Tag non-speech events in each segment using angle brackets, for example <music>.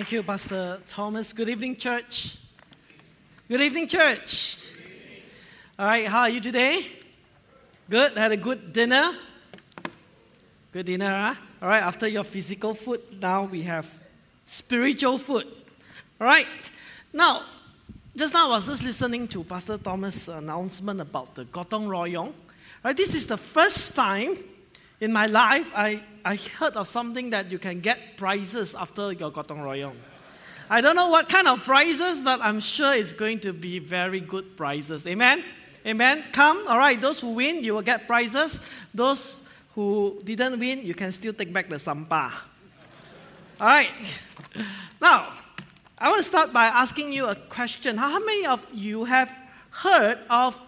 Thank you, Pastor Thomas. Good evening, church. Good evening, church. All right, how are you today? Good. Had a good dinner. Good dinner, huh? All right, after your physical food, now we have spiritual food. All right. Now, just now I was just listening to Pastor Thomas' announcement about the Gotong Royong. Right, this is the first time in my life I, I heard of something that you can get prizes after your Gotong Royong. I don't know what kind of prizes, but I'm sure it's going to be very good prizes. Amen? Amen. Come. All right. Those who win, you will get prizes. Those who didn't win, you can still take back the sampa. All right. Now, I want to start by asking you a question. How many of you have heard of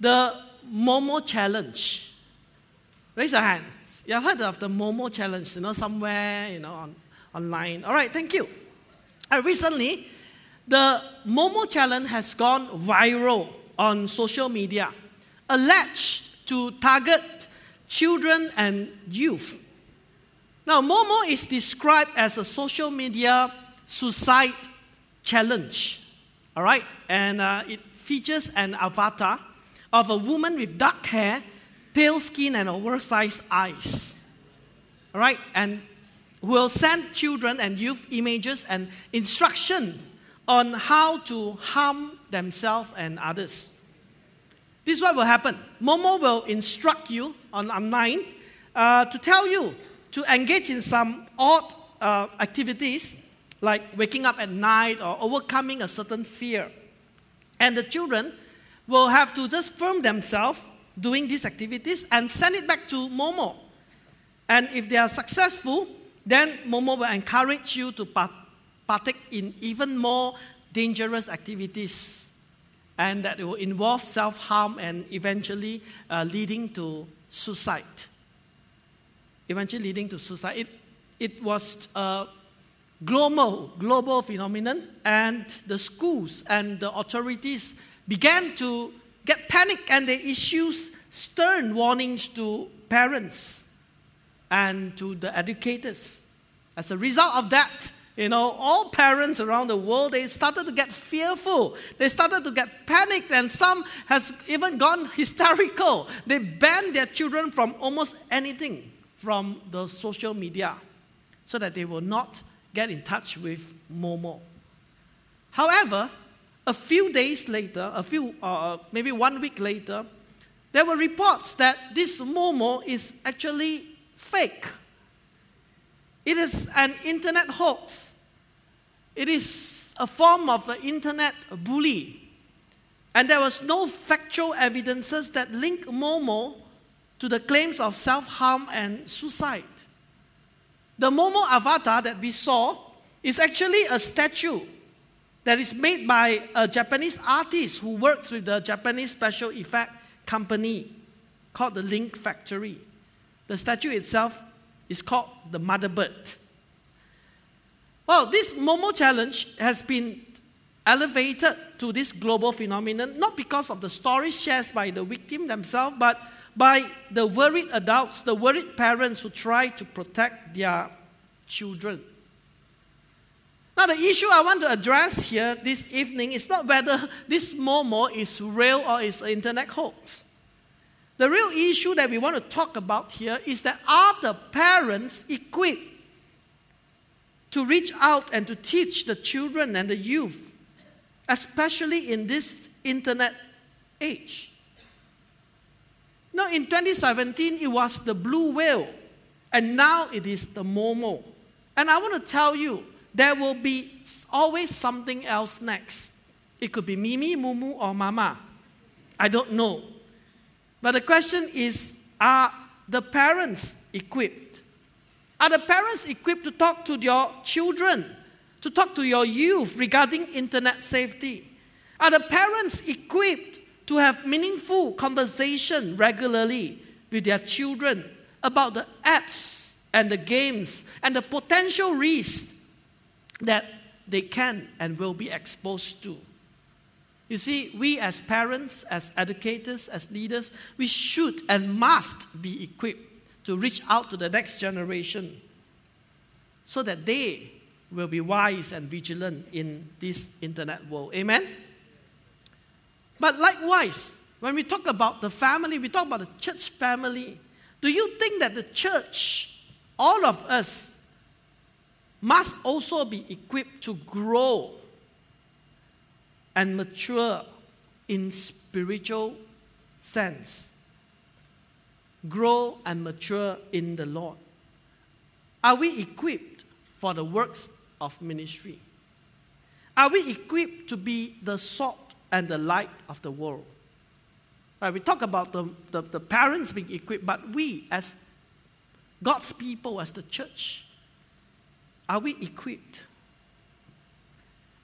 the Momo Challenge? Raise your hands. You have heard of the Momo Challenge, you know, somewhere, you know, on, online. All right, thank you. Uh, recently, the Momo Challenge has gone viral on social media, alleged to target children and youth. Now, Momo is described as a social media suicide challenge. All right, and uh, it features an avatar of a woman with dark hair, pale skin, and oversized eyes. All right, and will send children and youth images and instruction on how to harm themselves and others. This is what will happen. Momo will instruct you on online uh, to tell you to engage in some odd uh, activities like waking up at night or overcoming a certain fear. And the children will have to just firm themselves doing these activities and send it back to Momo. And if they are successful, then Momo will encourage you to partake in even more dangerous activities. And that will involve self harm and eventually uh, leading to suicide. Eventually leading to suicide. It, it was uh, global, global phenomenon, and the schools and the authorities began to get panic and they issued stern warnings to parents and to the educators. As a result of that, you know, all parents around the world, they started to get fearful. They started to get panicked, and some has even gone <laughs> hysterical. They banned their children from almost anything from the social media so that they will not get in touch with Momo. However, a few days later, a few, uh, maybe one week later, there were reports that this Momo is actually fake. It is an internet hoax. It is a form of an internet bully. And there was no factual evidences that link Momo to the claims of self harm and suicide. The Momo avatar that we saw is actually a statue that is made by a Japanese artist who works with the Japanese special effect company called the Link Factory. The statue itself is called the Mother Bird. Well, this Momo challenge has been elevated to this global phenomenon not because of the stories shared by the victim themselves, but by the worried adults, the worried parents who try to protect their children. Now, the issue I want to address here this evening is not whether this Momo is real or is an internet hoax. The real issue that we want to talk about here is that are the parents equipped to reach out and to teach the children and the youth, especially in this internet age? Now, in 2017, it was the blue whale, and now it is the Momo. And I want to tell you, there will be always something else next. It could be Mimi, Mumu, or Mama. I don't know. But the question is are the parents equipped? Are the parents equipped to talk to your children, to talk to your youth regarding internet safety? Are the parents equipped to have meaningful conversation regularly with their children about the apps and the games and the potential risks that they can and will be exposed to? You see, we as parents, as educators, as leaders, we should and must be equipped to reach out to the next generation so that they will be wise and vigilant in this internet world. Amen? But likewise, when we talk about the family, we talk about the church family. Do you think that the church, all of us, must also be equipped to grow and mature in spiritual sense? Grow and mature in the Lord. Are we equipped for the works of ministry? Are we equipped to be the salt and the light of the world? Right, we talk about the, the, the parents being equipped, but we, as God's people, as the church, are we equipped?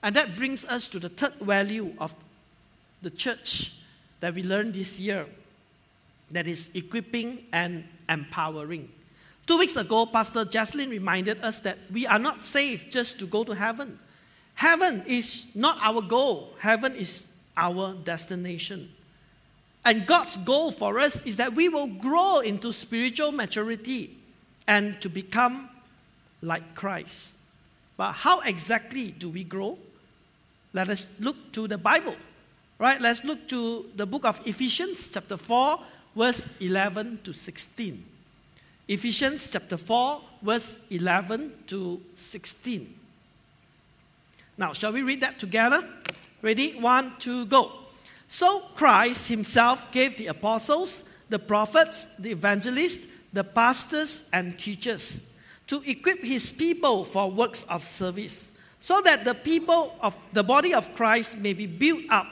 And that brings us to the third value of the church that we learned this year that is equipping and empowering. Two weeks ago, Pastor Jaslyn reminded us that we are not saved just to go to heaven. Heaven is not our goal, heaven is our destination. And God's goal for us is that we will grow into spiritual maturity and to become like Christ. But how exactly do we grow? Let us look to the Bible. Right? Let's look to the book of Ephesians, chapter 4, verse 11 to 16. Ephesians chapter 4, verse 11 to 16. Now, shall we read that together? Ready? One, two, go. So Christ himself gave the apostles, the prophets, the evangelists, the pastors, and teachers to equip his people for works of service, so that the people of the body of Christ may be built up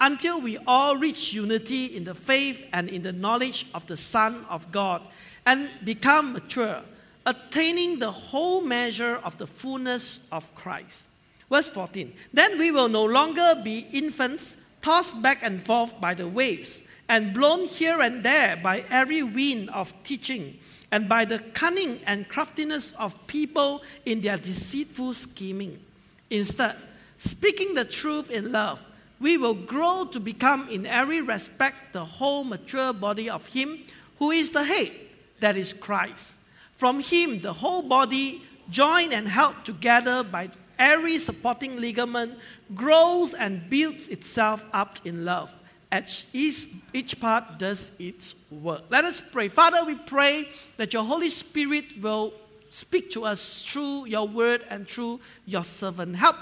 until we all reach unity in the faith and in the knowledge of the Son of God and become mature, attaining the whole measure of the fullness of Christ. Verse 14 Then we will no longer be infants, tossed back and forth by the waves, and blown here and there by every wind of teaching, and by the cunning and craftiness of people in their deceitful scheming. Instead, speaking the truth in love, we will grow to become, in every respect, the whole mature body of Him who is the head that is Christ. From him, the whole body, joined and held together by every supporting ligament, grows and builds itself up in love. Each, each part does its work. Let us pray. Father, we pray that your Holy Spirit will speak to us through your word and through your servant. Help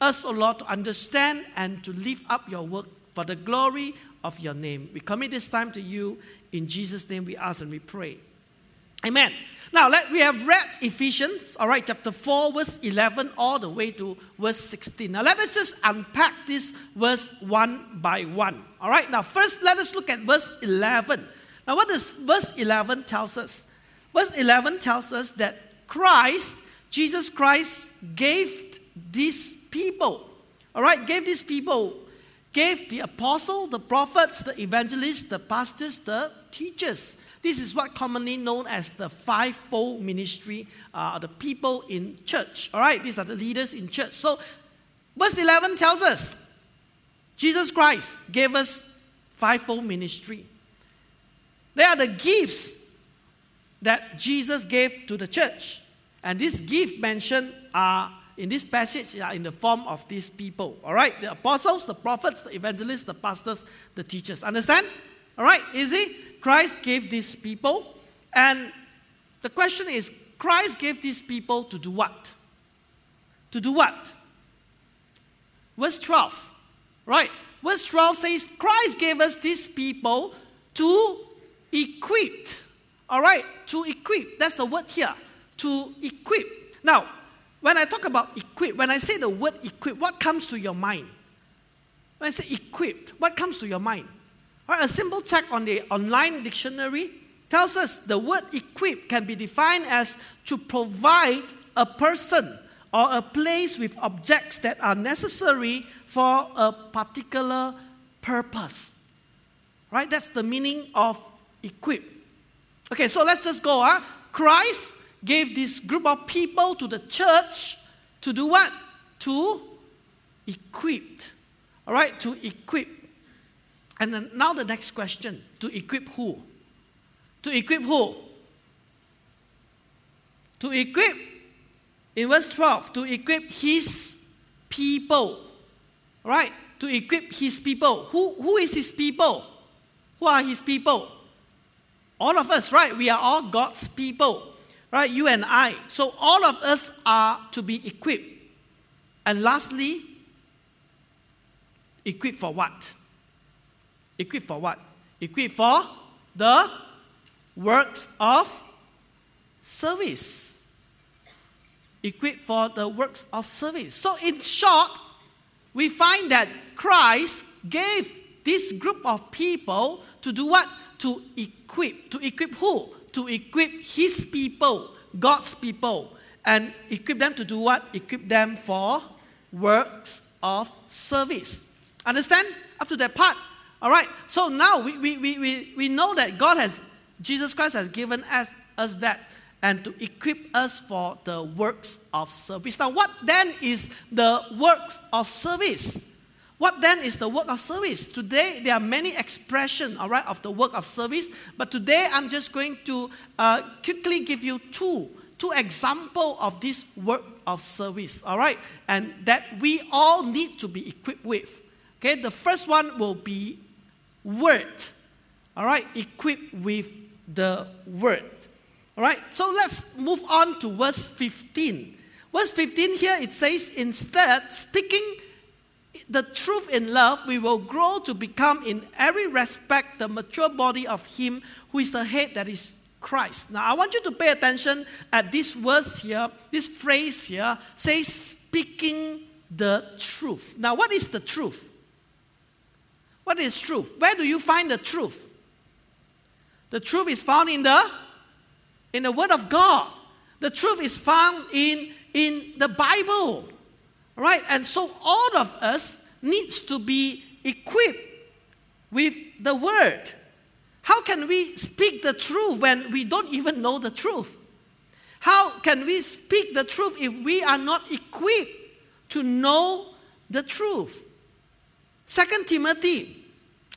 us, O Lord, to understand and to lift up your work for the glory of your name. We commit this time to you. In Jesus' name we ask and we pray. Amen. Now, let, we have read Ephesians, all right, chapter 4, verse 11, all the way to verse 16. Now, let us just unpack this verse one by one. All right, now, first, let us look at verse 11. Now, what does verse 11 tells us? Verse 11 tells us that Christ, Jesus Christ, gave these people, all right, gave these people, gave the apostle, the prophets, the evangelists, the pastors, the teachers. This is what commonly known as the fivefold ministry, uh, the people in church. All right, these are the leaders in church. So, verse 11 tells us Jesus Christ gave us fivefold ministry. They are the gifts that Jesus gave to the church. And these gifts mentioned are in this passage are in the form of these people. All right, the apostles, the prophets, the evangelists, the pastors, the teachers. Understand? All right, easy? Christ gave these people, and the question is Christ gave these people to do what? To do what? Verse 12, right? Verse 12 says, Christ gave us these people to equip. All right, to equip. That's the word here. To equip. Now, when I talk about equip, when I say the word equip, what comes to your mind? When I say equipped, what comes to your mind? Right, a simple check on the online dictionary tells us the word equip can be defined as to provide a person or a place with objects that are necessary for a particular purpose. Right? That's the meaning of equip. Okay, so let's just go. Huh? Christ gave this group of people to the church to do what? To equip. All right, to equip. And then now the next question to equip who? To equip who? To equip In verse 12, to equip his people. Right? To equip his people. Who, who is his people? Who are his people? All of us, right? We are all God's people. Right? You and I. So all of us are to be equipped. And lastly, equipped for what? Equipped for what? Equipped for the works of service. Equipped for the works of service. So, in short, we find that Christ gave this group of people to do what? To equip. To equip who? To equip his people, God's people. And equip them to do what? Equip them for works of service. Understand? Up to that part. All right. So now we, we, we, we, we know that God has, Jesus Christ has given us, us that and to equip us for the works of service. Now, what then is the works of service? What then is the work of service? Today, there are many expressions, all right, of the work of service, but today I'm just going to uh, quickly give you two, two examples of this work of service, all right, and that we all need to be equipped with. Okay, the first one will be word, all right, equipped with the word. All right, so let's move on to verse 15. Verse 15 here it says, instead, speaking the truth in love, we will grow to become in every respect the mature body of Him who is the head that is Christ. Now, I want you to pay attention at this verse here, this phrase here says, speaking the truth. Now, what is the truth? What is truth? Where do you find the truth? The truth is found in the in the Word of God. The truth is found in, in the Bible. Right? And so all of us needs to be equipped with the Word. How can we speak the truth when we don't even know the truth? How can we speak the truth if we are not equipped to know the truth? Second Timothy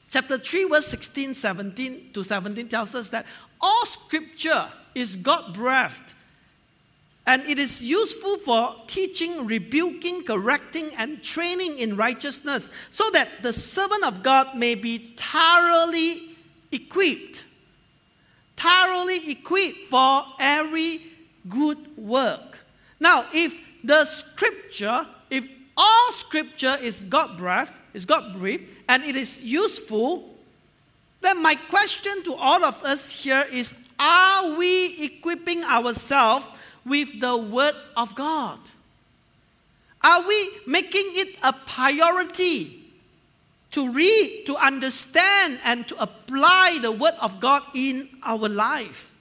chapter 3 verse 16 17 to 17 tells us that all scripture is God breathed. And it is useful for teaching, rebuking, correcting, and training in righteousness, so that the servant of God may be thoroughly equipped. Thoroughly equipped for every good work. Now, if the scripture, if all scripture is God breathed, is God breathed, and it is useful, then my question to all of us here is are we equipping ourselves with the Word of God? Are we making it a priority to read, to understand, and to apply the Word of God in our life?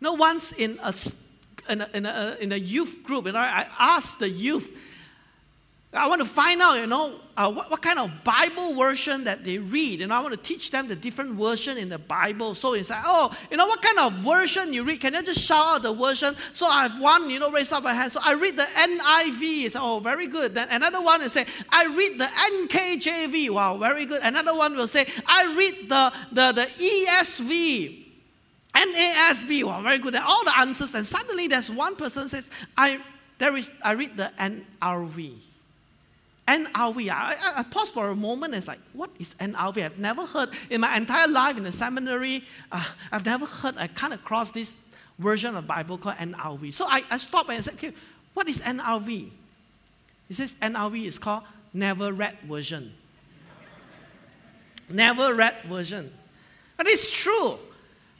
You know, once in a, in a, in a, in a youth group, you know, I asked the youth, I want to find out, you know, uh, what, what kind of Bible version that they read. And I want to teach them the different version in the Bible. So it's like, oh, you know, what kind of version you read? Can you just shout out the version? So I have one, you know, raise up my hand. So I read the NIV. It's, oh, very good. Then another one will say, I read the NKJV. Wow, very good. Another one will say, I read the, the, the ESV. NASB, wow, very good. And all the answers. And suddenly there's one person says, I, there is, I read the NRV. NRV. I, I, I paused for a moment and it's like, what is NRV? I've never heard in my entire life in the seminary, uh, I've never heard, I come across this version of Bible called NRV. So I, I stopped and I said, okay, what is NRV? He says NRV is called Never Read Version. <laughs> never read version. But it's true,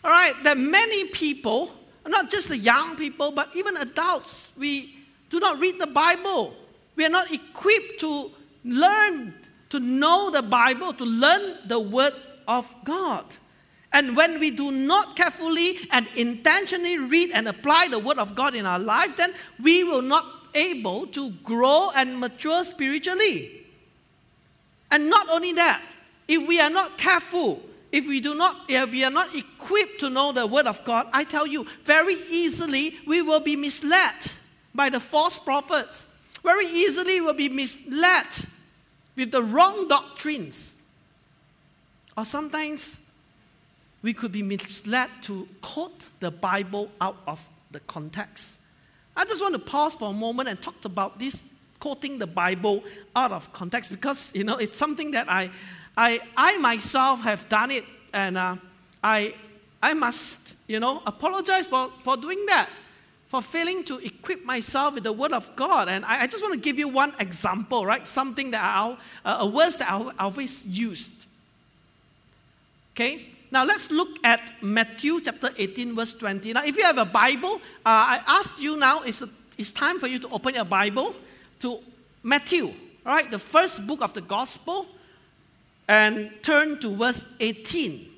all right, that many people, not just the young people, but even adults, we do not read the Bible. We are not equipped to learn, to know the Bible, to learn the Word of God. And when we do not carefully and intentionally read and apply the Word of God in our life, then we will not able to grow and mature spiritually. And not only that, if we are not careful, if we do not, if we are not equipped to know the Word of God, I tell you, very easily we will be misled by the false prophets very easily will be misled with the wrong doctrines. Or sometimes we could be misled to quote the Bible out of the context. I just want to pause for a moment and talk about this quoting the Bible out of context because you know it's something that I, I, I myself have done it, and uh, I, I must you know apologize for, for doing that, for failing to equip myself with the Word of God. And I, I just want to give you one example, right? Something that I, uh, a verse that I always used. Okay, now let's look at Matthew chapter 18, verse 20. Now, if you have a Bible, uh, I ask you now, it's, a, it's time for you to open your Bible to Matthew, right, the first book of the Gospel, and turn to verse 18.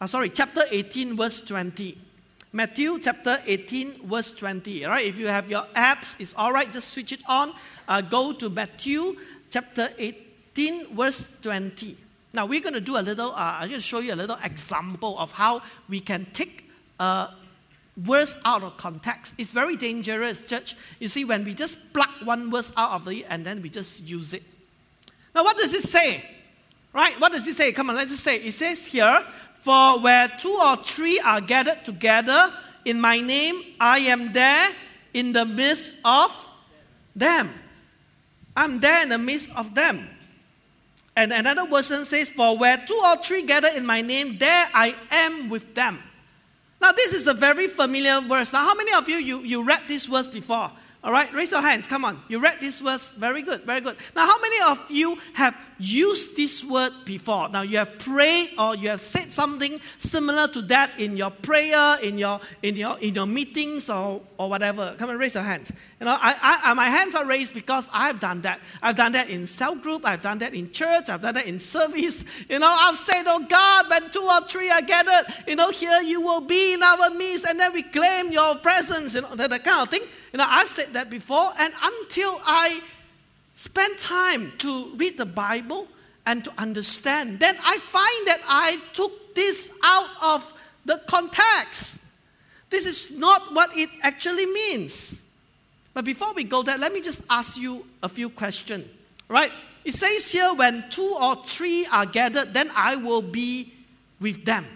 Uh, sorry, chapter 18, verse 20. Matthew chapter 18, verse 20. All right, if you have your apps, it's all right, just switch it on. Uh, go to Matthew chapter 18, verse 20. Now we're going to do a little, uh, I'm going to show you a little example of how we can take a verse out of context. It's very dangerous, church. You see, when we just pluck one verse out of it and then we just use it. Now, what does it say? Right? What does it say? Come on, let's just say. It says here, For where two or three are gathered together in my name, I am there in the midst of them. I'm there in the midst of them. And another version says, For where two or three gather in my name, there I am with them. Now, this is a very familiar verse. Now, how many of you, you, you read this verse before? All right, raise your hands. Come on. You read this verse. Very good, very good. Now, how many of you have used this word before? Now, you have prayed or you have said something similar to that in your prayer, in your in your in your meetings or, or whatever. Come on, raise your hands. You know, I, I, my hands are raised because I've done that. I've done that in cell group. I've done that in church. I've done that in service. You know, I've said, "Oh God, when two or three are gathered, you know, here you will be in our midst, and then we claim your presence." You know, that, that kind of thing. You know, I've said that before, and until I spend time to read the Bible and to understand, then I find that I took this out of the context. This is not what it actually means. But before we go there, let me just ask you a few questions. Right? It says here, when two or three are gathered, then I will be with them.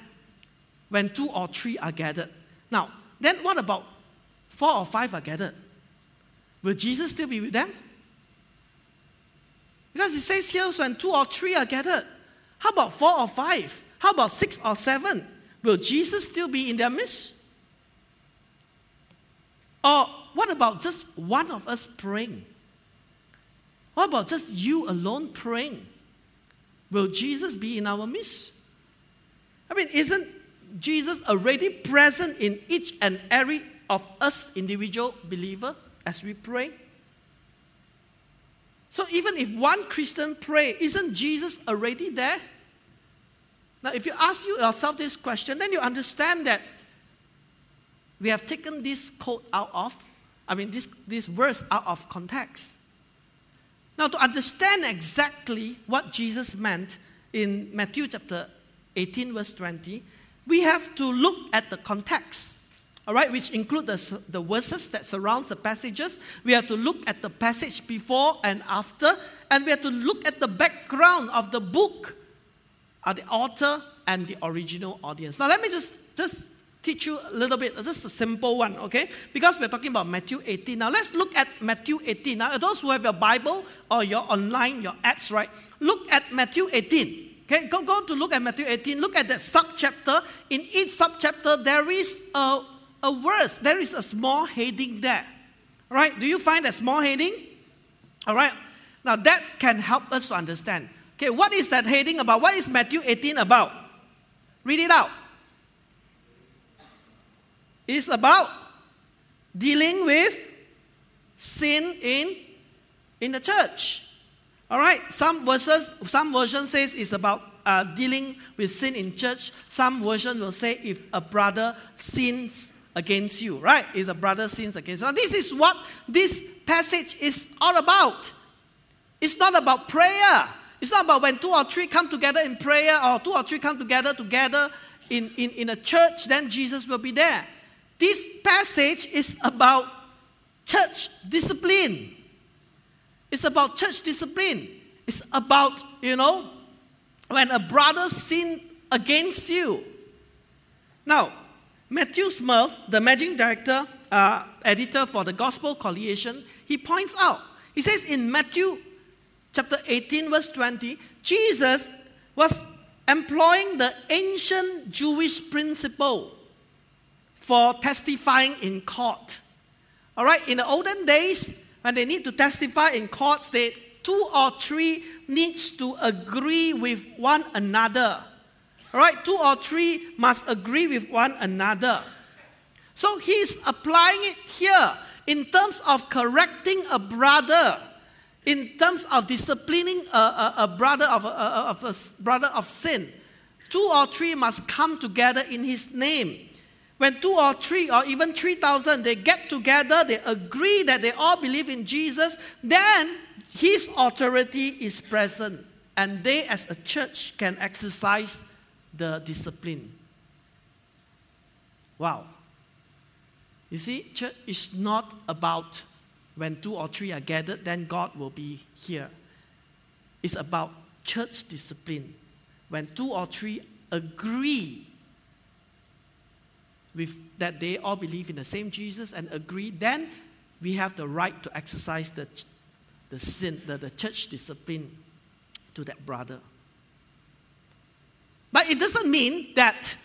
When two or three are gathered. Now, then what about four or five are gathered, will Jesus still be with them? Because it says here, when two or three are gathered, how about four or five? How about six or seven? Will Jesus still be in their midst? Or what about just one of us praying? What about just you alone praying? Will Jesus be in our midst? I mean, isn't Jesus already present in each and every of us individual believer as we pray? So even if one Christian pray, isn't Jesus already there? Now, if you ask yourself this question, then you understand that we have taken this quote out of, I mean, this, this verse out of context. Now, to understand exactly what Jesus meant in Matthew chapter 18, verse 20, we have to look at the context all right, which include the, the verses that surrounds the passages. We have to look at the passage before and after, and we have to look at the background of the book, uh, the author and the original audience. Now, let me just, just teach you a little bit, just a simple one, okay? Because we're talking about Matthew 18. Now, let's look at Matthew 18. Now, those who have your Bible or your online, your apps, right? Look at Matthew 18. Okay, go, go to look at Matthew 18. Look at that sub chapter. In each sub chapter, there is a a verse, there is a small heading there. All right, do you find a small heading? All right, now that can help us to understand. Okay, what is that heading about? What is Matthew 18 about? Read it out. It's about dealing with sin in, in the church. All right, some verses, some version says it's about uh, dealing with sin in church. Some version will say if a brother sins against you, right? Is a brother sins against you. Now, this is what this passage is all about. It's not about prayer. It's not about when two or three come together in prayer or two or three come together together in, in, in a church, then Jesus will be there. This passage is about church discipline. It's about church discipline. It's about, you know, when a brother sin against you. Now, Matt Smethurst, the managing director uh, editor for the Gospel Coalition, he points out, he says in Matthew chapter 18, verse 20, Jesus was employing the ancient Jewish principle for testifying in court. All right, in the olden days, when they need to testify in courts, they two or three needs to agree with one another. All right, two or three must agree with one another. So he's applying it here in terms of correcting a brother, in terms of disciplining a, a, a brother of a, of a brother of sin. Two or three must come together in his name. When two or three or even 3,000, they get together, they agree that they all believe in Jesus, then his authority is present. And they, as a church, can exercise the discipline. Wow. You see, church is not about when two or three are gathered, then God will be here. It's about church discipline. When two or three agree with that they all believe in the same Jesus and agree, then we have the right to exercise the, the sin, the, the church discipline to that brother. But it doesn't mean that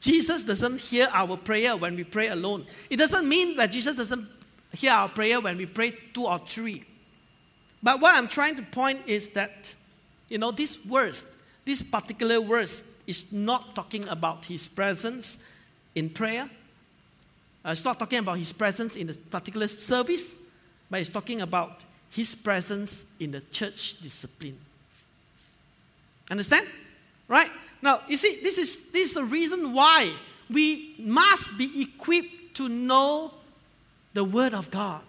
Jesus doesn't hear our prayer when we pray alone. It doesn't mean that Jesus doesn't hear our prayer when we pray two or three. But what I'm trying to point is that, you know, this verse, this particular verse, is not talking about his presence in prayer. Uh, it's not talking about his presence in a particular service, but it's talking about his presence in the church discipline. Understand? Right? Now, you see, this is, this is the reason why we must be equipped to know the Word of God.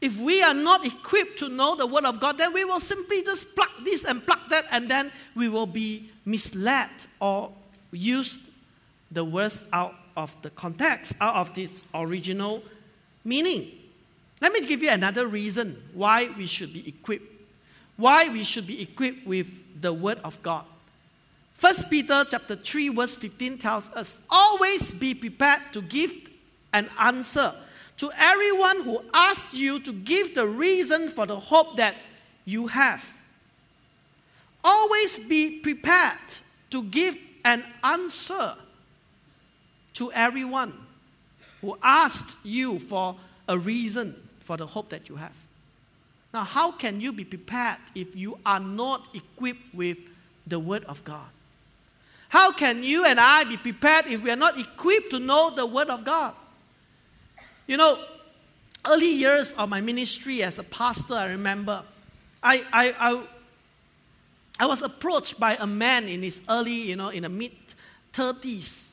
If we are not equipped to know the Word of God, then we will simply just pluck this and pluck that, and then we will be misled or use the words out of the context, out of its original meaning. Let me give you another reason why we should be equipped. Why we should be equipped with the Word of God. First Peter chapter 3 verse 15 tells us, always be prepared to give an answer to everyone who asks you to give the reason for the hope that you have. Always be prepared to give an answer to everyone who asked you for a reason for the hope that you have. Now, how can you be prepared if you are not equipped with the Word of God? How can you and I be prepared if we are not equipped to know the Word of God? You know, early years of my ministry as a pastor, I remember, I, I, I, I was approached by a man in his early, you know, in the mid 30s.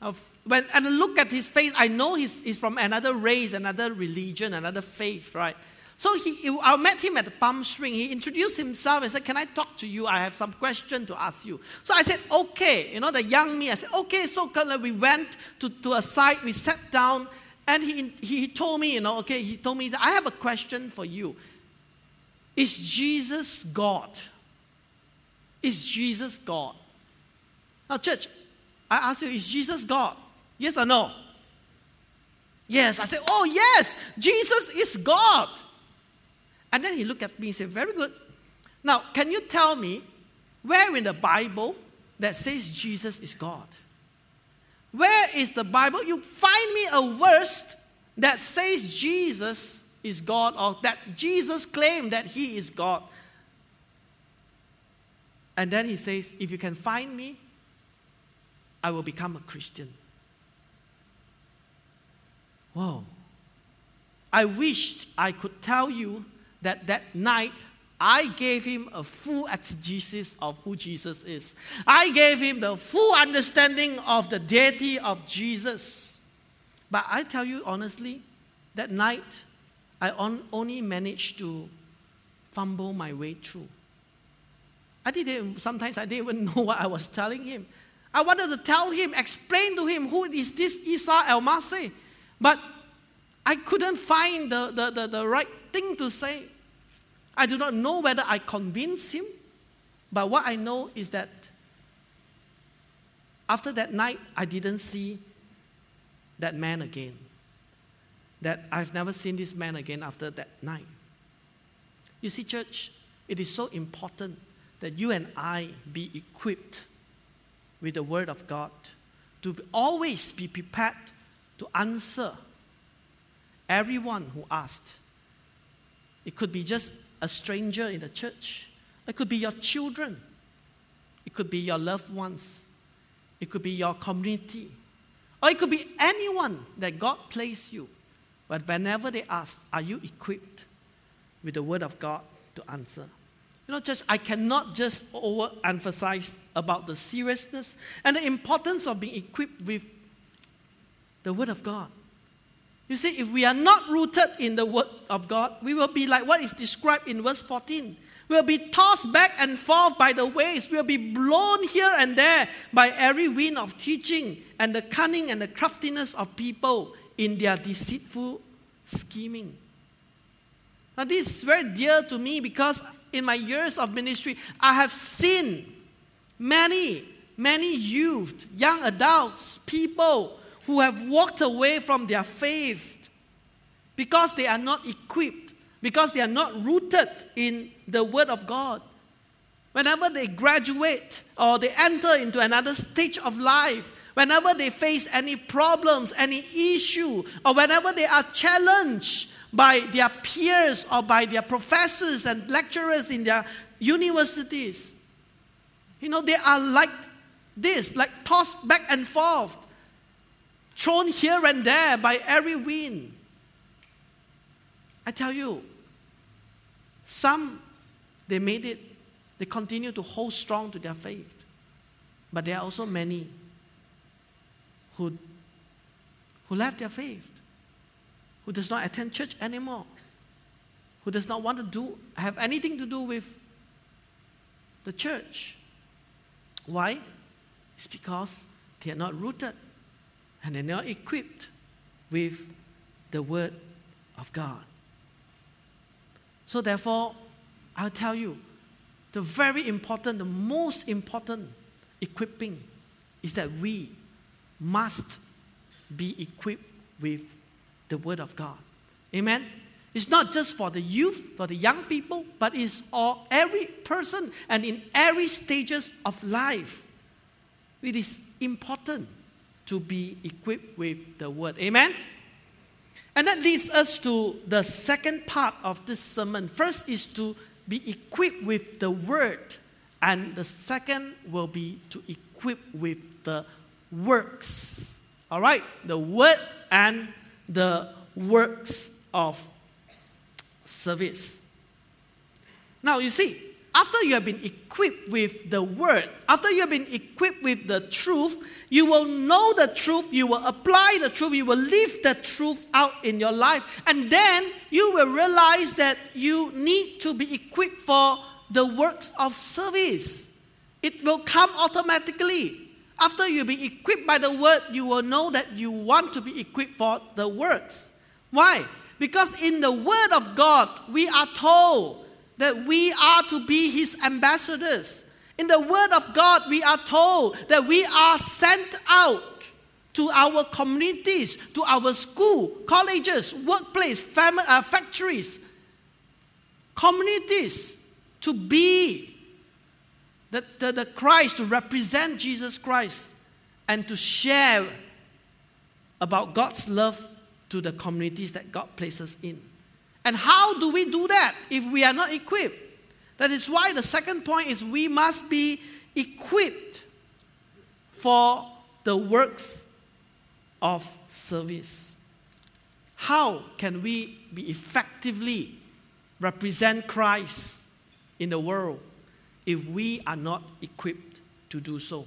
Of, when and I look at his face, I know he's, he's from another race, another religion, another faith, right? So he, I met him at the Palm Spring. He introduced himself and said, Can I talk to you? I have some question to ask you. So I said, Okay. You know, the young me, I said, Okay. So we went to, to a site, we sat down, and he, he told me, you know, okay, he told me that I have a question for you. Is Jesus God? Is Jesus God? Now, church, I ask you, is Jesus God? Yes or no? Yes. I said, Oh, yes, Jesus is God. And then he looked at me and said, Very good. Now, can you tell me where in the Bible that says Jesus is God? Where is the Bible? You find me a verse that says Jesus is God or that Jesus claimed that he is God. And then he says, If you can find me, I will become a Christian. Whoa. I wished I could tell you that that night I gave him a full exegesis of who Jesus is. I gave him the full understanding of the deity of Jesus. But I tell you honestly, that night I on, only managed to fumble my way through. I didn't, sometimes I didn't even <laughs> know what I was telling him. I wanted to tell him, explain to him who is this Isa El Masih. But I couldn't find the, the, the, the right thing to say. I do not know whether I convinced him, but what I know is that after that night, I didn't see that man again. that I've never seen this man again after that night. You see, church, it is so important that you and I be equipped with the Word of God to always be prepared to answer everyone who asked. It could be just a stranger in the church, it could be your children, it could be your loved ones, it could be your community, or it could be anyone that God placed you. But whenever they ask, Are you equipped with the Word of God to answer? You know, church, I cannot just overemphasize about the seriousness and the importance of being equipped with the Word of God. You see, if we are not rooted in the Word of God, we will be like what is described in verse 14. We'll be tossed back and forth by the waves. We'll be blown here and there by every wind of teaching and the cunning and the craftiness of people in their deceitful scheming. Now, this is very dear to me because in my years of ministry, I have seen many, many youth, young adults, people who have walked away from their faith because they are not equipped, because they are not rooted in the Word of God. Whenever they graduate or they enter into another stage of life, whenever they face any problems, any issue, or whenever they are challenged by their peers or by their professors and lecturers in their universities, you know, they are like this, like tossed back and forth, thrown here and there by every wind. I tell you, some they made it, they continue to hold strong to their faith. But there are also many who, who left their faith, who does not attend church anymore, who does not want to do have anything to do with the church. Why? It's because they are not rooted and they're not equipped with the Word of God. So, therefore, I'll tell you the very important, the most important equipping is that we must be equipped with the Word of God. Amen? It's not just for the youth, for the young people, but it's all every person and in every stages of life. It is important to be equipped with the word. Amen? And that leads us to the second part of this sermon. First is to be equipped with the word, and the second will be to equip with the works. All right? The word and the works of service. Now, you see, after you have been equipped with the word, after you have been equipped with the truth, you will know the truth, you will apply the truth, you will live the truth out in your life. And then you will realize that you need to be equipped for the works of service. It will come automatically. After you be equipped by the word, you will know that you want to be equipped for the works. Why? Because in the word of God, we are told that we are to be his ambassadors. In the Word of God, we are told that we are sent out to our communities, to our school, colleges, workplace, family, uh, factories, communities to be the, the, the Christ, to represent Jesus Christ, and to share about God's love to the communities that God places in. And how do we do that if we are not equipped? That is why the second point is we must be equipped for the works of service. How can we be effectively represent Christ in the world if we are not equipped to do so?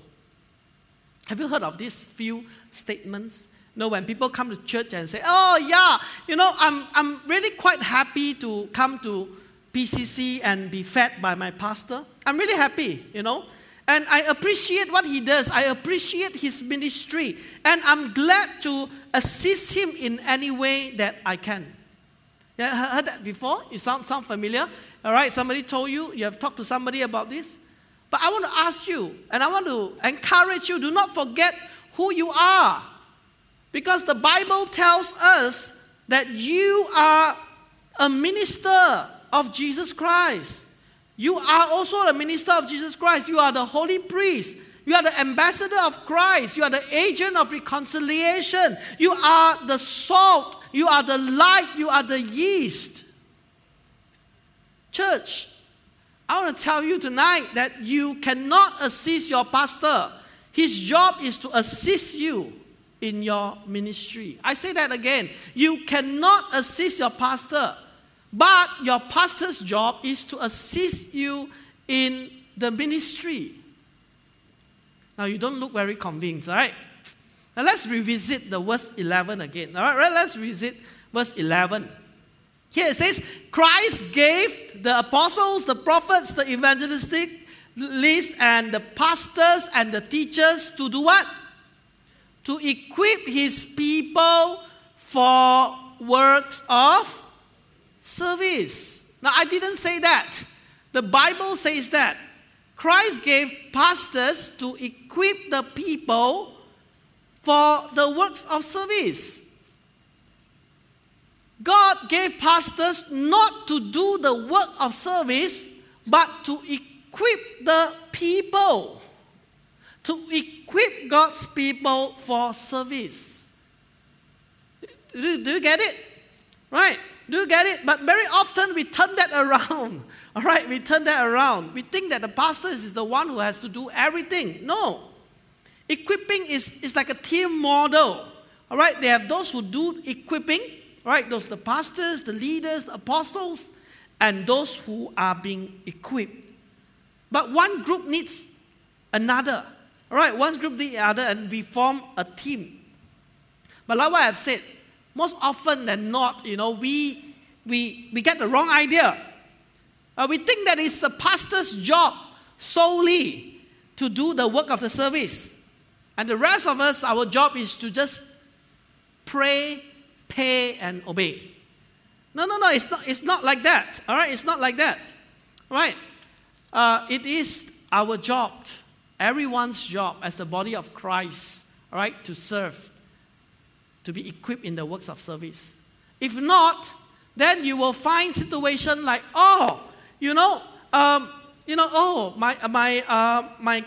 Have you heard of these few statements? You know, when people come to church and say, Oh, yeah, you know, I'm, I'm really quite happy to come to PCC and be fed by my pastor. I'm really happy, you know. And I appreciate what he does. I appreciate his ministry. And I'm glad to assist him in any way that I can. Yeah, heard that before? You sound, sound familiar? All right, somebody told you, you have talked to somebody about this. But I want to ask you, and I want to encourage you, do not forget who you are. Because the Bible tells us that you are a minister of Jesus Christ. You are also a minister of Jesus Christ. You are the holy priest. You are the ambassador of Christ. You are the agent of reconciliation. You are the salt. You are the light. You are the yeast. Church, I want to tell you tonight that you cannot assist your pastor. His job is to assist you in your ministry. I say that again. You cannot assist your pastor, but your pastor's job is to assist you in the ministry. Now, you don't look very convinced, all right? Now, let's revisit the verse 11 again. All right, let's revisit verse 11. Here it says, Christ gave the apostles, the prophets, the evangelistic list, and the pastors and the teachers to do what? To equip his people for works of service. Now, I didn't say that. The Bible says that. Christ gave pastors to equip the people for the works of service. God gave pastors not to do the work of service, but to equip the people. To equip God's people for service. Do, do you get it? Right? Do you get it? But very often we turn that around. <laughs> All right, we turn that around. We think that the pastor is the one who has to do everything. No. Equipping is, is like a team model. All right, they have those who do equipping, right? Those the pastors, the leaders, the apostles, and those who are being equipped. But one group needs another. All right, one group needs the other, and we form a team. But like what I've said, most often than not, you know, we we we get the wrong idea. Uh, we think that it's the pastor's job solely to do the work of the service. And the rest of us, our job is to just pray, pay, and obey. No, no, no, it's not, it's not like that. All right, it's not like that. All right? Uh, it is our job, everyone's job as the body of Christ, all right, to serve, to be equipped in the works of service. If not, then you will find situation like, oh, you know, um, you know, oh, my, my, uh, my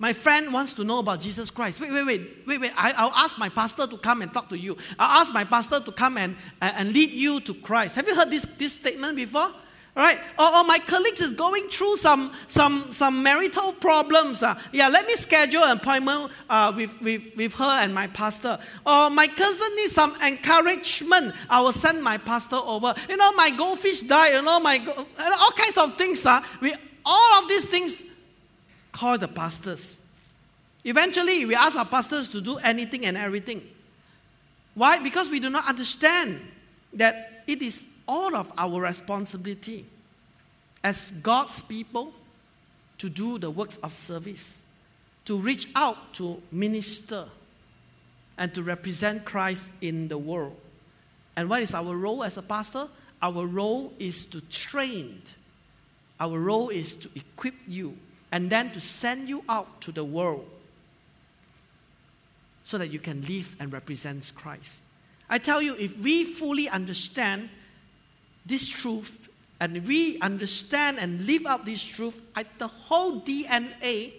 my friend wants to know about Jesus Christ. Wait, wait, wait, wait, wait. I, will ask my pastor to come and talk to you. I'll ask my pastor to come and, and, and lead you to Christ. Have you heard this, this statement before? Right? Or, or my colleague is going through some, some, some marital problems. Uh. Yeah, let me schedule an appointment uh, with, with, with her and my pastor. Or my cousin needs some encouragement. I will send my pastor over. You know, my goldfish died. You know, my go- all kinds of things. Uh. We, all of these things call the pastors. Eventually, we ask our pastors to do anything and everything. Why? Because we do not understand that it is all of our responsibility as God's people to do the works of service, to reach out to minister, and to represent Christ in the world. And what is our role as a pastor? Our role is to train, our role is to equip you and then to send you out to the world so that you can live and represent Christ. I tell you, if we fully understand this truth and we understand and live out this truth, I, the whole DNA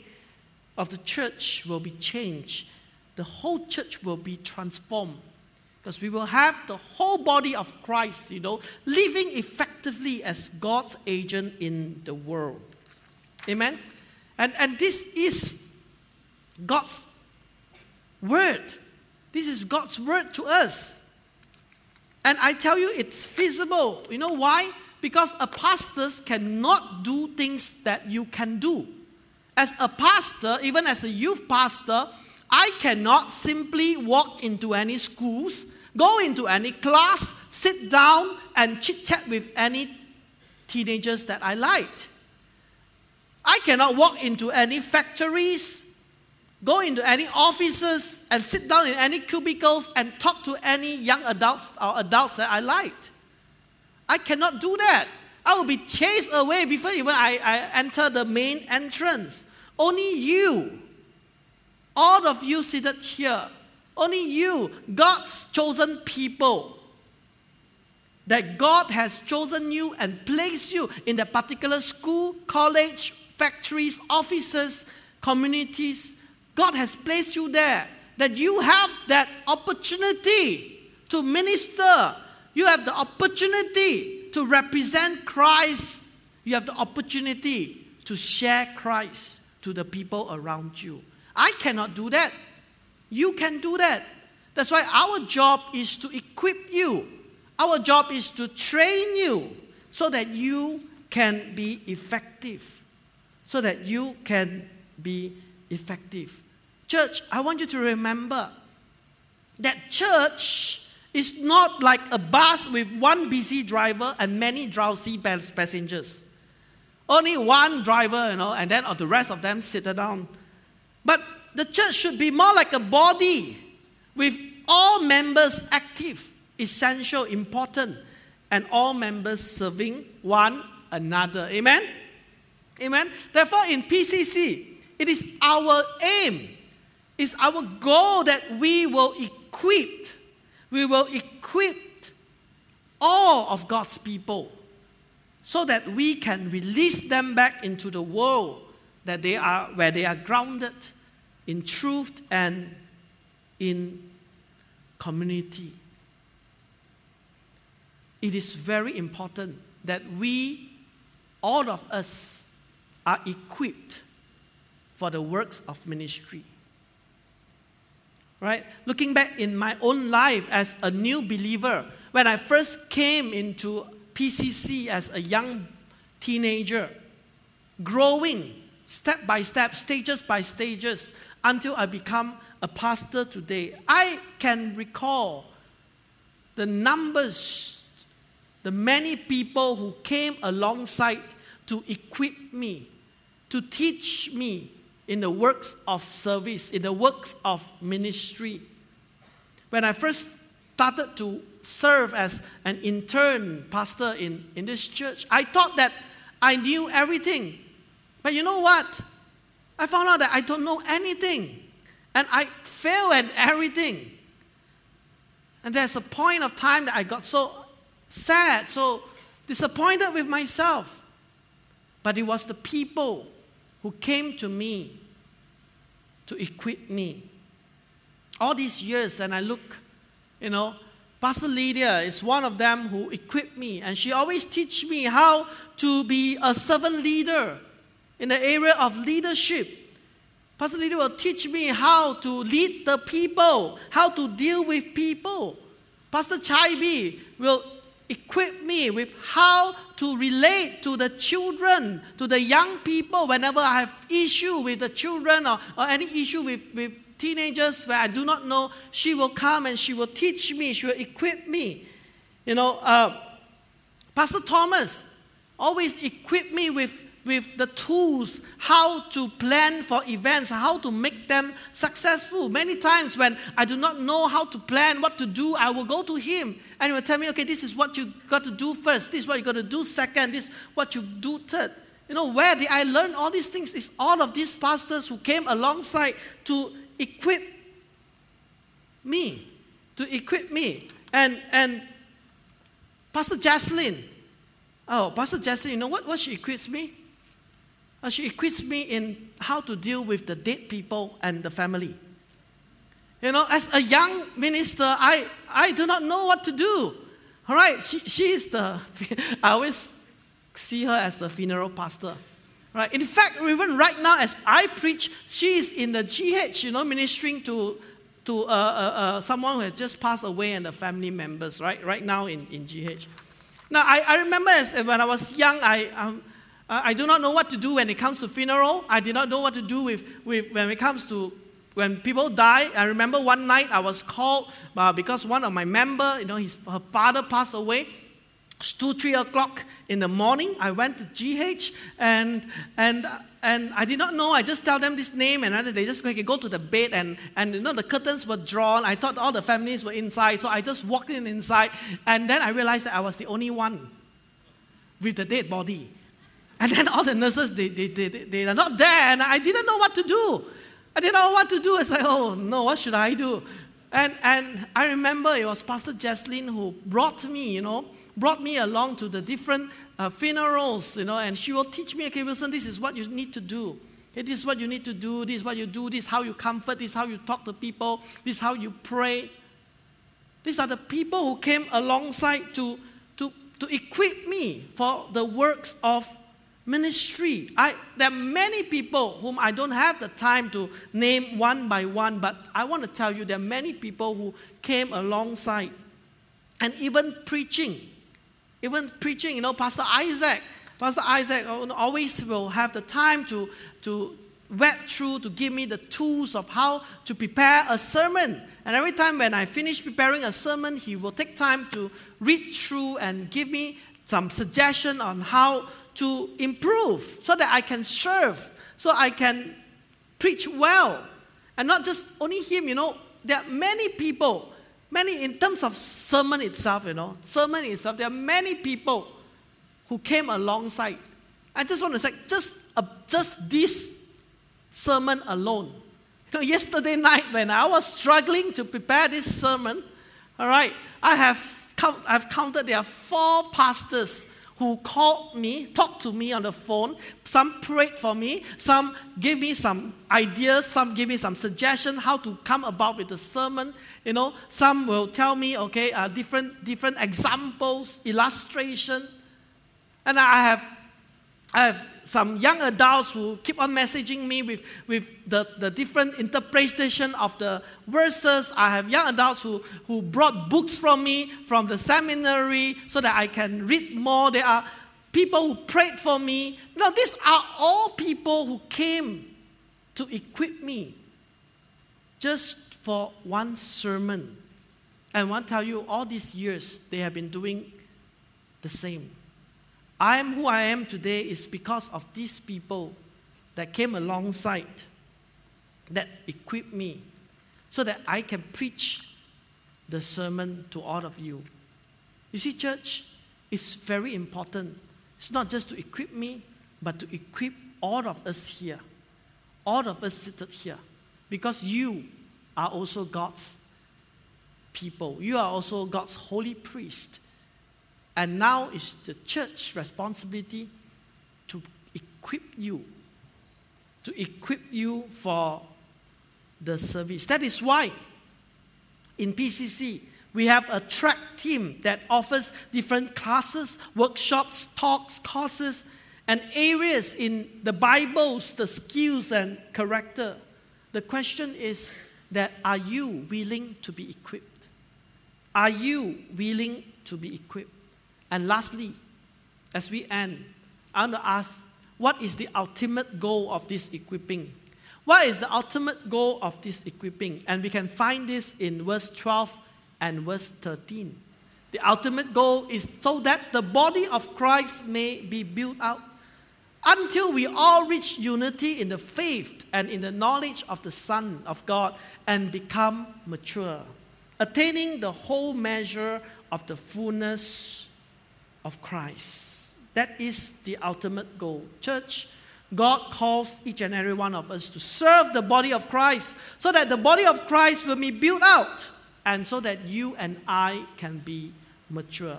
of the church will be changed. The whole church will be transformed because we will have the whole body of Christ, you know, living effectively as God's agent in the world. Amen. And, and this is God's word. This is God's word to us. And I tell you, it's feasible. You know why? Because a pastor cannot do things that you can do. As a pastor, even as a youth pastor, I cannot simply walk into any schools, go into any class, sit down, and chit chat with any teenagers that I like. I cannot walk into any factories, go into any offices, and sit down in any cubicles and talk to any young adults or adults that I liked. I cannot do that. I will be chased away before even I, I enter the main entrance. Only you, all of you seated here, Only you, God's chosen people. That God has chosen you and placed you in that particular school, college, factories, offices, communities. God has placed you there. That you have that opportunity to minister. You have the opportunity to represent Christ. You have the opportunity to share Christ to the people around you. I cannot do that. You can do that. That's why our job is to equip you. Our job is to train you so that you can be effective. So that you can be effective. Church, I want you to remember that church is not like a bus with one busy driver and many drowsy passengers. Only one driver, you know, and then all the rest of them sit down. But the church should be more like a body with all members active, essential, important, and all members serving one another. Amen? Amen. Therefore, in PCC, it is our aim, it's our goal that we will equip, we will equip all of God's people so that we can release them back into the world that they are where they are grounded in truth and in community. It is very important that we, all of us, are equipped for the works of ministry. Right? Looking back in my own life as a new believer, when I first came into PCC as a young teenager, growing step by step, stages by stages, until I become a pastor today. I can recall the numbers, the many people who came alongside to equip me, to teach me in the works of service, in the works of ministry. When I first started to serve as an intern pastor in, in this church, I thought that I knew everything. But you know what? I found out that I don't know anything. And I fail at everything. And there's a point of time that I got so sad, so disappointed with myself. But it was the people who came to me to equip me. All these years, and I look, you know, Pastor Lydia is one of them who equipped me, and she always teach me how to be a servant leader in the area of leadership. Pastor Lydia will teach me how to lead the people, how to deal with people. Pastor Chai B will equip me with how to relate to the children, to the young people whenever I have issue with the children or, or any issue with, with teenagers where I do not know, she will come and she will teach me, she will equip me. You know, uh, Pastor Thomas always equip me with, with the tools how to plan for events, how to make them successful. Many times when I do not know how to plan, what to do, I will go to him and he will tell me, okay, this is what you got to do first, this is what you got to do second, this is what you do third. You know, where did I learn all these things? It's all of these pastors who came alongside to equip me, to equip me. And, and Pastor Jaslyn, oh, Pastor Jaslyn, you know what, what she equips me? Uh, she equips me in how to deal with the dead people and the family. You know, as a young minister, I, I do not know what to do. All right, she, she is the, <laughs> I always see her as the funeral pastor. Right? In fact, even right now, as I preach, she is in the GH, you know, ministering to, to uh, uh, uh, someone who has just passed away and the family members, right? Right now in, in GH. Now, I, I remember as, when I was young, I, um, I do not know what to do when it comes to funeral. I did not know what to do with, with when it comes to when people die. I remember one night I was called uh, because one of my member, you know, his her father passed away. It's two, three o'clock in the morning. I went to GH and and and I did not know. I just tell them this name, and they just okay, go to the bed, and and you know the curtains were drawn. I thought all the families were inside, so I just walked in inside, and then I realized that I was the only one with the dead body. And then all the nurses they they, they, they are not there, and I didn't know what to do. I didn't know what to do. It's like, oh no, what should I do? And, and I remember it was Pastor Jesslyn who brought me, you know, brought me along to the different uh, funerals, you know, and she will teach me, okay, Wilson, this is what you need to do. Okay, this is what you need to do, this is what you do, this is how you comfort, this is how you talk to people, this is how you pray. These are the people who came alongside to, to, to equip me for the works of ministry. I, there are many people whom I don't have the time to name one by one, but I want to tell you there are many people who came alongside and even preaching. Even preaching, you know, Pastor Isaac. Pastor Isaac always will have the time to, to wet through to give me the tools of how to prepare a sermon. And every time when I finish preparing a sermon, he will take time to read through and give me some suggestion on how to improve so that I can serve, so I can preach well. And not just only him, you know, there are many people, many in terms of sermon itself, you know, sermon itself, there are many people who came alongside. I just want to say, just, uh, just this sermon alone. You know, yesterday night when I was struggling to prepare this sermon, all right, I have count, I've counted there are four pastors who called me, talked to me on the phone. Some prayed for me, some gave me some ideas, some gave me some suggestion how to come about with the sermon. You know, some will tell me, okay, uh, different different examples, illustration, and I have I have some young adults who keep on messaging me with, with the, the different interpretation of the verses. I have young adults who, who brought books from me from the seminary so that I can read more. There are people who prayed for me. Know, these are all people who came to equip me just for one sermon. And I want to tell you, all these years, they have been doing the same. I am who I am today is because of these people that came alongside, that equipped me, so that I can preach the sermon to all of you. You see, church, it's very important. It's not just to equip me, but to equip all of us here, all of us seated here, because you are also God's people. You are also God's holy priest. And now it's the church's responsibility to equip you, to equip you for the service. That is why in PCC, we have a track team that offers different classes, workshops, talks, courses, and areas in the Bibles, the skills and character. The question is that are you willing to be equipped? Are you willing to be equipped? And lastly, as we end, I want to ask what is the ultimate goal of this equipping? What is the ultimate goal of this equipping? And we can find this in verse 12 and verse 13. The ultimate goal is so that the body of Christ may be built up until we all reach unity in the faith and in the knowledge of the Son of God and become mature, attaining the whole measure of the fullness of Christ. That is the ultimate goal. Church, God calls each and every one of us to serve the body of Christ so that the body of Christ will be built out and so that you and I can be mature.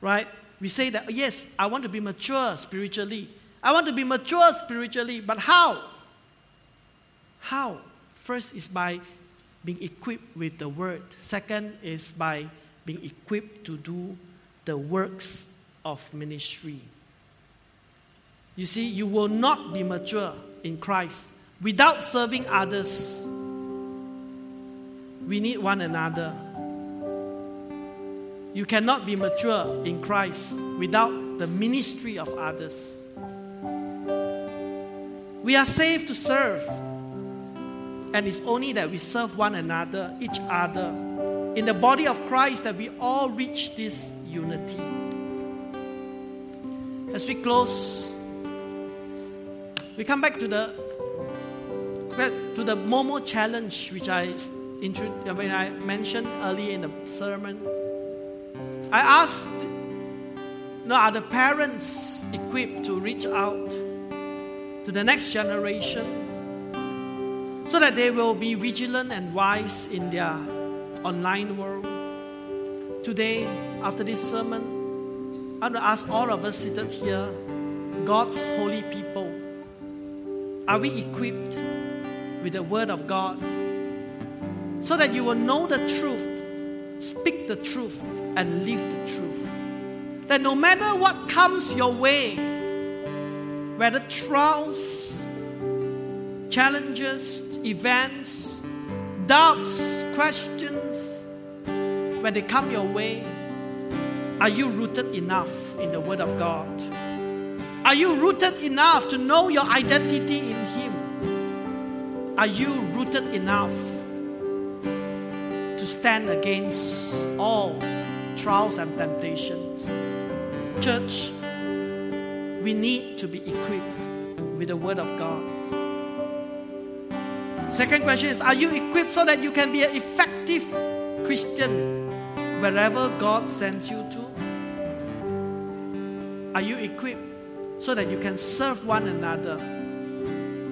Right? We say that, yes, I want to be mature spiritually. I want to be mature spiritually, but how? How? First is by being equipped with the word, second is by being equipped to do the works of ministry. You see, you will not be mature in Christ without serving others. We need one another. You cannot be mature in Christ without the ministry of others. We are saved to serve, and it's only that we serve one another, each other, in the body of Christ that we all reach this unity. As we close, we come back to the to the Momo challenge, which I when I mentioned earlier in the sermon. I asked, you know, are the parents equipped to reach out to the next generation so that they will be vigilant and wise in their online world. Today, after this sermon, I want to ask all of us seated here, God's holy people, are we equipped with the Word of God so that you will know the truth, speak the truth, and live the truth? That no matter what comes your way, whether trials, challenges, events, doubts, questions, when they come your way, are you rooted enough in the Word of God? Are you rooted enough to know your identity in Him? Are you rooted enough to stand against all trials and temptations? Church, we need to be equipped with the Word of God. Second question is Are you equipped so that you can be an effective Christian wherever God sends you to? Are you equipped so that you can serve one another?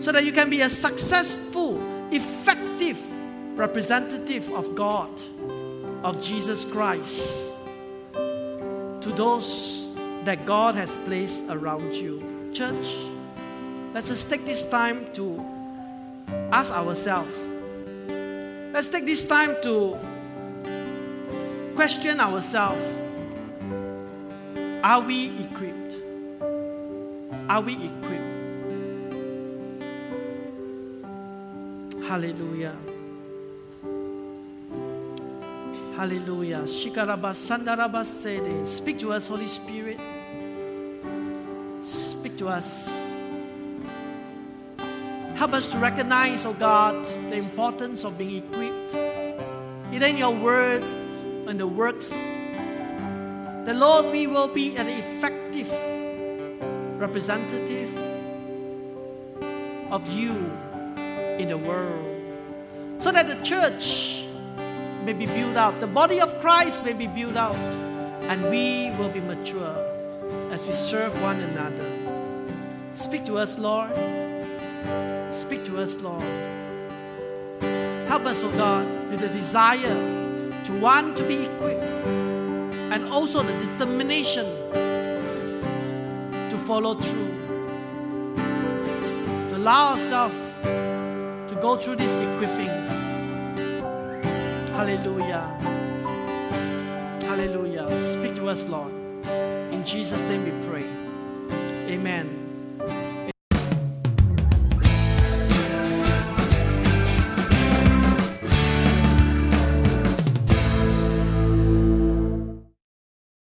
So that you can be a successful, effective representative of God, of Jesus Christ, to those that God has placed around you. Church, let's just take this time to ask ourselves. Let's take this time to question ourselves. Are we equipped? Are we equipped? Hallelujah. Hallelujah. Shikaraba Sandaraba Sede. Speak to us, Holy Spirit. Speak to us. Help us to recognize, oh God, the importance of being equipped. Either in your word and the works. The Lord, we will be an effective representative of you in the world. So that the church may be built up, the body of Christ may be built out, and we will be mature as we serve one another. Speak to us, Lord. Speak to us, Lord. Help us, oh God, with the desire to want to be equipped and also the determination to follow through, to allow ourselves to go through this equipping. Hallelujah. Hallelujah. Speak to us, Lord. In Jesus' name we pray. Amen.